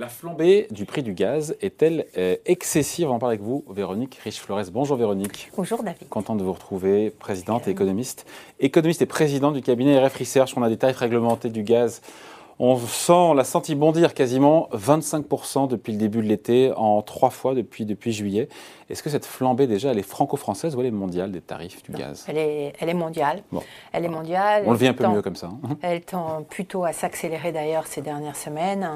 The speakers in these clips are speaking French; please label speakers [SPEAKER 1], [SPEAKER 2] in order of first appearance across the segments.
[SPEAKER 1] La flambée du prix du gaz est-elle euh, excessive? On en parle avec vous, Véronique Riche-Flores. Bonjour Véronique.
[SPEAKER 2] Bonjour David.
[SPEAKER 1] Content de vous retrouver, présidente et économiste. Économiste et présidente du cabinet RF Research. On a des tarifs réglementés du gaz on sent, on l'a senti bondir quasiment 25% depuis le début de l'été, en trois fois depuis, depuis juillet. Est-ce que cette flambée, déjà, elle est franco-française ou elle est mondiale des tarifs du gaz?
[SPEAKER 2] elle est, elle est mondiale. Elle est mondiale.
[SPEAKER 1] On le vit un peu mieux comme ça.
[SPEAKER 2] Hein. Elle tend plutôt à s'accélérer d'ailleurs ces dernières semaines.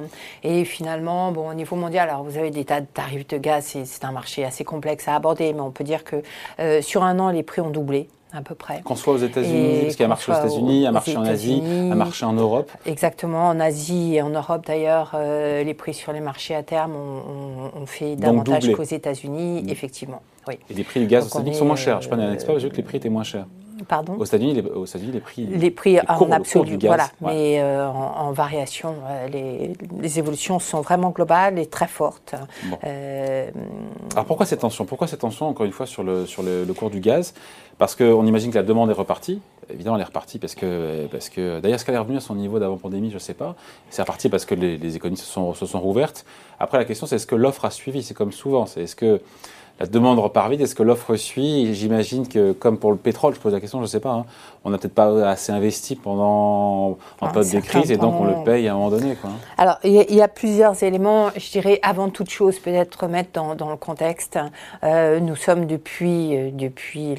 [SPEAKER 2] Et finalement, bon, au niveau mondial, alors vous avez des tas de tarifs de gaz, c'est un marché assez complexe à aborder, mais on peut dire que euh, sur un an, les prix ont doublé à peu près.
[SPEAKER 1] Qu'on soit aux États-Unis, parce qu'il y a marché aux États-Unis, un marché en Asie, un marché en Europe.
[SPEAKER 2] Exactement, en Asie et en Europe d'ailleurs, euh, les prix sur les marchés à terme ont, fait davantage qu'aux États-Unis, mmh. effectivement. Oui.
[SPEAKER 1] Et les prix du gaz aux États-Unis sont moins chers. Je connais un expert, j'ai vu que les prix étaient moins chers.
[SPEAKER 2] Pardon
[SPEAKER 1] Aux États-Unis, les, les, prix.
[SPEAKER 2] Les prix en absolu, voilà. Mais euh, en, variation, euh, les, évolutions sont vraiment globales et très fortes.
[SPEAKER 1] Alors pourquoi cette tension? Pourquoi cette tension, encore une fois, sur le, sur le cours du gaz? Parce qu'on imagine que la demande est repartie. Évidemment, elle est repartie parce que, parce que d'ailleurs, est-ce qu'elle est revenue à son niveau d'avant-pandémie Je ne sais pas. C'est reparti parce que les, les économies se sont, se sont rouvertes. Après, la question, c'est est-ce que l'offre a suivi? C'est comme souvent. C'est est-ce que la demande repart vite Est-ce que l'offre suit? J'imagine que, comme pour le pétrole, je pose la question, je ne sais pas, hein, on n'a peut-être pas assez investi pendant en période de crise et donc on le paye à un moment donné. Quoi.
[SPEAKER 2] Alors, il y, a plusieurs éléments. Je dirais, avant toute chose, peut-être remettre dans, dans le contexte. Euh, nous sommes depuis, euh, depuis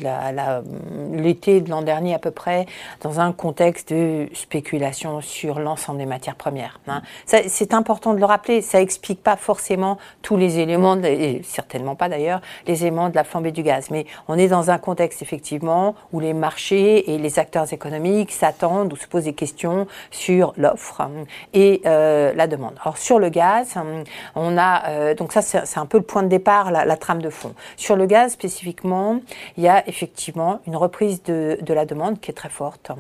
[SPEAKER 2] l'été de l'an dernier à peu près dans un contexte de spéculation sur l'ensemble des matières premières. Hein. C'est important de le rappeler. Ça explique pas forcément tous les éléments, et certainement pas d'ailleurs, les éléments de la flambée du gaz. Mais on est dans un contexte effectivement où les marchés et les acteurs économiques s'attendent ou se posent des questions sur l'offre et euh, la demande. Alors sur le gaz, on a euh, donc ça c'est un peu le point de départ, la, trame de fond. Sur le gaz spécifiquement, il y a effectivement une reprise de, de la demande qui est très forte.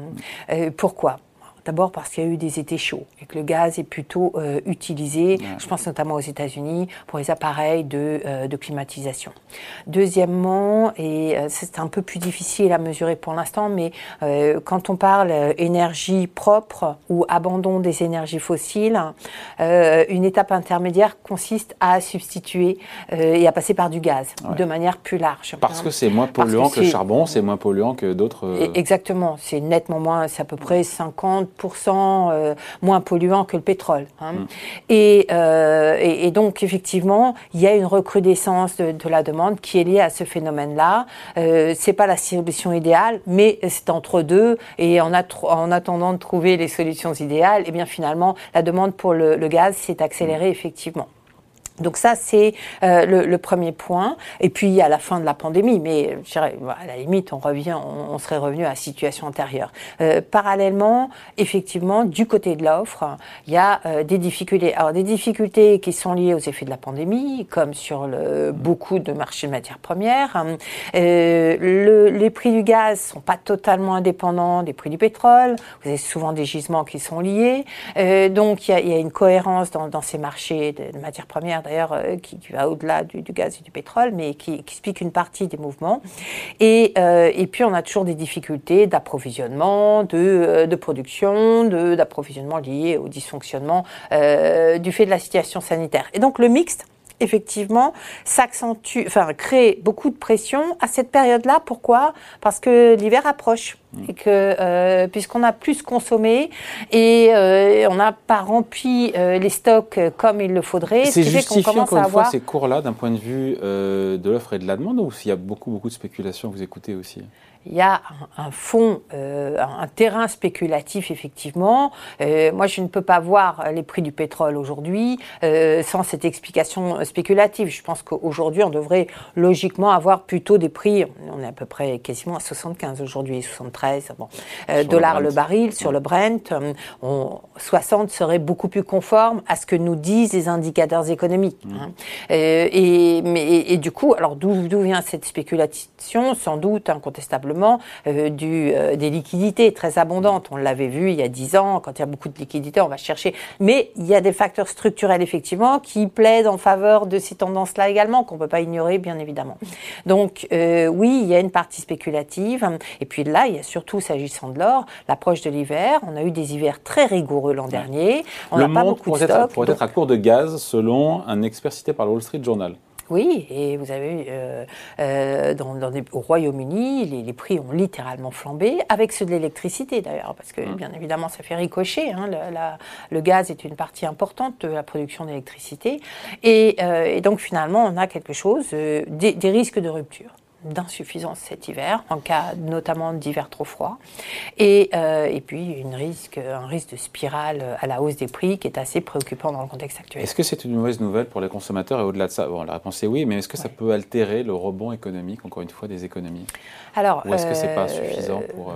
[SPEAKER 2] Euh, pourquoi? D'abord parce qu'il y a eu des étés chauds et que le gaz est plutôt euh, utilisé, je pense notamment aux États-Unis, pour les appareils de, euh, de climatisation. Deuxièmement, et euh, c'est un peu plus difficile à mesurer pour l'instant, mais quand on parle énergie propre ou abandon des énergies fossiles, une étape intermédiaire consiste à substituer et à passer par du gaz de manière plus large.
[SPEAKER 1] Parce que c'est moins polluant que, que le charbon, c'est moins polluant que d'autres.
[SPEAKER 2] Exactement, c'est nettement moins, c'est à peu près 50 euh, moins polluant que le pétrole. Hein. Mm. Euh, et, et, donc, effectivement, il y a une recrudescence de, la demande qui est liée à ce phénomène-là. Euh, c'est pas la solution idéale, mais c'est entre deux. Et en, en, attendant de trouver les solutions idéales, et eh bien finalement, la demande pour le, le gaz s'est accélérée, effectivement. Donc ça, c'est euh, le, premier point. Et puis, à la fin de la pandémie, mais je dirais, à la limite, on revient, on, serait revenu à la situation antérieure. Euh, parallèlement, effectivement, du côté de l'offre, il y a euh, des difficultés. Alors, des difficultés qui sont liées aux effets de la pandémie, comme sur le, beaucoup de marchés de matières premières. Le, les prix du gaz sont pas totalement indépendants des prix du pétrole. Vous avez souvent des gisements qui sont liés. donc, il y, a, y, a, une cohérence dans, dans ces marchés de matières premières d'ailleurs euh, qui, va au-delà du, gaz et du pétrole, mais qui, explique une partie des mouvements. Et, euh, et puis on a toujours des difficultés d'approvisionnement, de, euh, de, production, d'approvisionnement liés au dysfonctionnement du fait de la situation sanitaire. Et donc le mixte effectivement, s'accentue, enfin, crée beaucoup de pression à cette période-là. Pourquoi? Parce que l'hiver approche. Et que euh, puisqu'on a plus consommé et euh, on n'a pas rempli euh, les stocks comme il le faudrait,
[SPEAKER 1] c'est justifié encore une fois ces cours-là d'un point de vue de l'offre et de la demande ou s'il y a beaucoup beaucoup de spéculation vous écoutez aussi?
[SPEAKER 2] Il y a un, fond, euh, un terrain spéculatif effectivement. Euh, moi, je ne peux pas voir les prix du pétrole aujourd'hui euh, sans cette explication spéculative. Je pense qu'aujourd'hui, on devrait logiquement avoir plutôt des prix. On est à peu près quasiment à 75 aujourd'hui, 73 bon, dollars le, baril sur le Brent. On, 60 serait beaucoup plus conforme à ce que nous disent les indicateurs économiques. Mmh. Hein. et, mais, et, du coup, alors d'où vient cette spéculation? Sans doute, incontestablement euh, du, euh, des liquidités très abondantes. On l'avait vu il y a 10 ans, quand il y a beaucoup de liquidités, on va chercher. Mais il y a des facteurs structurels, effectivement, qui plaident en faveur de ces tendances-là également, qu'on ne peut pas ignorer, bien évidemment. Donc, euh, oui, il y a une partie spéculative. Et puis là, il y a surtout s'agissant de l'or, l'approche de l'hiver. On a eu des hivers très rigoureux l'an dernier. On
[SPEAKER 1] n'a pas beaucoup de stock. Pourrait être à court de gaz, selon un expert cité par le Wall Street Journal.
[SPEAKER 2] Oui, et vous avez euh, euh, dans, au Royaume-Uni, les, prix ont littéralement flambé, avec ceux de l'électricité d'ailleurs, parce que mmh. bien évidemment ça fait ricocher. Hein, le, gaz est une partie importante de la production d'électricité, et, euh, donc finalement on a quelque chose, des risques de rupture d'insuffisance cet hiver, en cas notamment d'hiver trop froid, et, euh, et puis une risque, un risque de spirale à la hausse des prix qui est assez préoccupant dans le contexte actuel.
[SPEAKER 1] Est-ce que c'est une mauvaise nouvelle pour les consommateurs et au-delà de ça bon, La réponse est oui, mais est-ce que ça peut altérer le rebond économique, encore une fois, des économies?
[SPEAKER 2] Alors,
[SPEAKER 1] Ou est-ce que ce n'est pas euh, suffisant pour... Euh,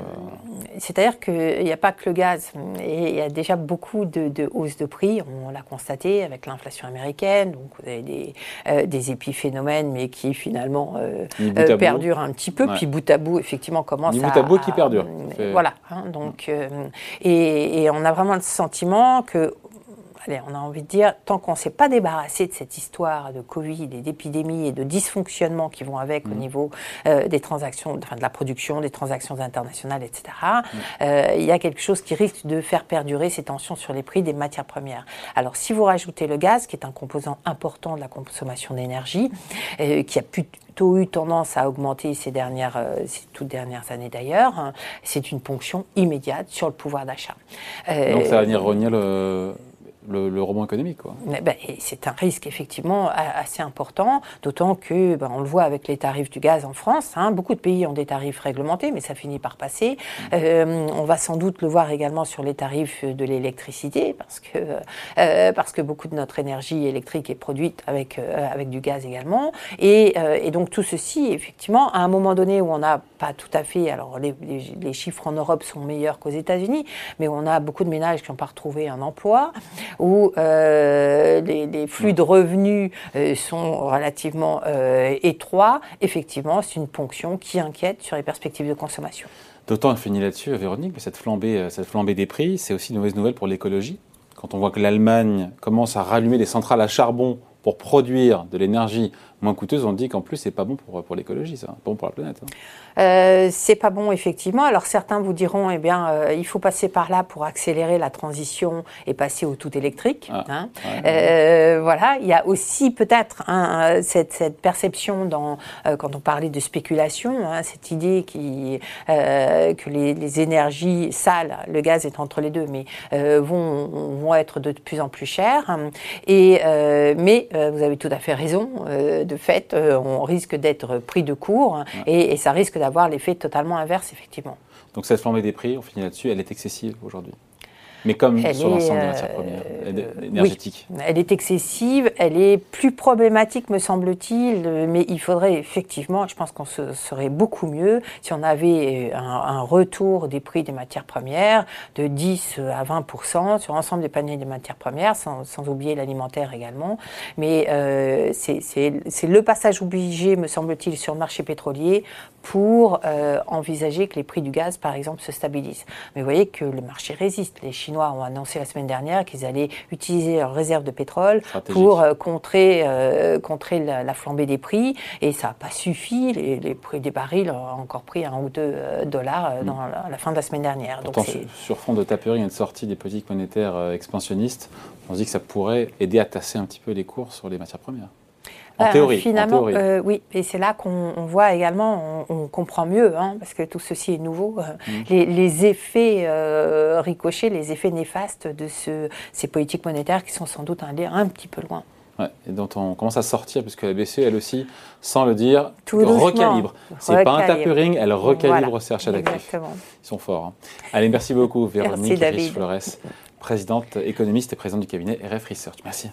[SPEAKER 2] c'est-à-dire qu'il n'y a pas que le gaz, et il y a déjà beaucoup de, de hausses de prix, on l'a constaté avec l'inflation américaine, donc vous avez des, des épiphénomènes, mais qui finalement perdure un petit peu, puis bout à bout, effectivement, commence
[SPEAKER 1] à... bout à bout qui perdure.
[SPEAKER 2] Voilà. Hein, donc, euh, et, et, on a vraiment le sentiment que on a envie de dire, tant qu'on ne s'est pas débarrassé de cette histoire de Covid et d'épidémie et de dysfonctionnement qui vont avec au mmh. niveau euh, des transactions, enfin de la production, des transactions internationales, etc., mmh. euh, il y a quelque chose qui risque de faire perdurer ces tensions sur les prix des matières premières. Alors, si vous rajoutez le gaz, qui est un composant important de la consommation d'énergie, euh, qui a plutôt eu tendance à augmenter ces, dernières, ces toutes dernières années d'ailleurs, hein, c'est une ponction immédiate sur le pouvoir d'achat.
[SPEAKER 1] Donc ça va venir rogner le, le, le rebond économique.
[SPEAKER 2] Ben, c'est un risque effectivement assez important, d'autant que ben, on le voit avec les tarifs du gaz en France. Hein, beaucoup de pays ont des tarifs réglementés, mais ça finit par passer. Mm. Euh, on va sans doute le voir également sur les tarifs de l'électricité, parce que euh, parce que beaucoup de notre énergie électrique est produite avec euh, avec du gaz également. Et, et, donc tout ceci, effectivement, à un moment donné où on n'a pas tout à fait, alors les, les, chiffres en Europe sont meilleurs qu'aux États-Unis, mais on a beaucoup de ménages qui n'ont pas retrouvé un emploi où euh, les, flux de revenus euh, sont relativement euh, étroits, effectivement, c'est une ponction qui inquiète sur les perspectives de consommation.
[SPEAKER 1] D'autant, on finit là-dessus, Véronique, mais cette flambée, cette flambée des prix, c'est aussi une mauvaise nouvelle pour l'écologie. Quand on voit que l'Allemagne commence à rallumer des centrales à charbon pour produire de l'énergie moins coûteuse, on dit qu'en plus, c'est pas bon pour, pour l'écologie, ça, pas bon pour la planète. Hein.
[SPEAKER 2] Euh, c'est pas bon, effectivement. Alors certains vous diront, eh bien, euh, il faut passer par là pour accélérer la transition et passer au tout électrique. Ah, hein. euh, voilà, il y a aussi peut-être cette, cette, perception dans, quand on parlait de spéculation, hein, cette idée qui, que les, les, énergies sales, le gaz est entre les deux, mais vont, vont être de plus en plus chères. Et, mais vous avez tout à fait raison de fait, euh, on risque d'être pris de court et, ça risque d'avoir l'effet totalement inverse, effectivement.
[SPEAKER 1] Donc cette flambée des prix, on finit là-dessus, elle est excessive aujourd'hui mais comme sur l'ensemble des matières premières euh, énergétiques.
[SPEAKER 2] elle est excessive, elle est plus problématique, me semble-t-il, mais il faudrait effectivement, je pense qu'on serait beaucoup mieux si on avait un, retour des prix des matières premières de 10 à 20% sur l'ensemble des paniers des matières premières, sans, oublier l'alimentaire également. Mais euh, c'est le passage obligé, me semble-t-il, sur le marché pétrolier pour euh, envisager que les prix du gaz, par exemple, se stabilisent. Mais vous voyez que le marché résiste. Les Chinois ont annoncé la semaine dernière qu'ils allaient utiliser leurs réserves de pétrole pour euh, contrer, euh, contrer la, flambée des prix. Et ça n'a pas suffi. Les, prix des barils ont encore pris un ou deux dollars mm. dans la, fin de la semaine dernière.
[SPEAKER 1] Donc sur, fond de taperie et de sortie des politiques monétaires expansionnistes, on se dit que ça pourrait aider à tasser un petit peu les cours sur les matières premières. En euh, théorie.
[SPEAKER 2] Finalement, euh, oui. Et c'est là qu'on voit également, on, comprend mieux, hein, parce que tout ceci est nouveau, euh, mm. les, effets ricochés, les effets néfastes de ce, ces politiques monétaires qui sont sans doute un, un petit peu loin.
[SPEAKER 1] Ouais, et dont on commence à sortir, puisque la BCE, elle aussi, sans le dire, recalibre. C'est pas un tapering, elle recalibre voilà, ses achats d'actifs. Ils sont forts. Hein. Allez, merci beaucoup, Véronique Flores, présidente économiste et présidente du cabinet RF Research. Merci.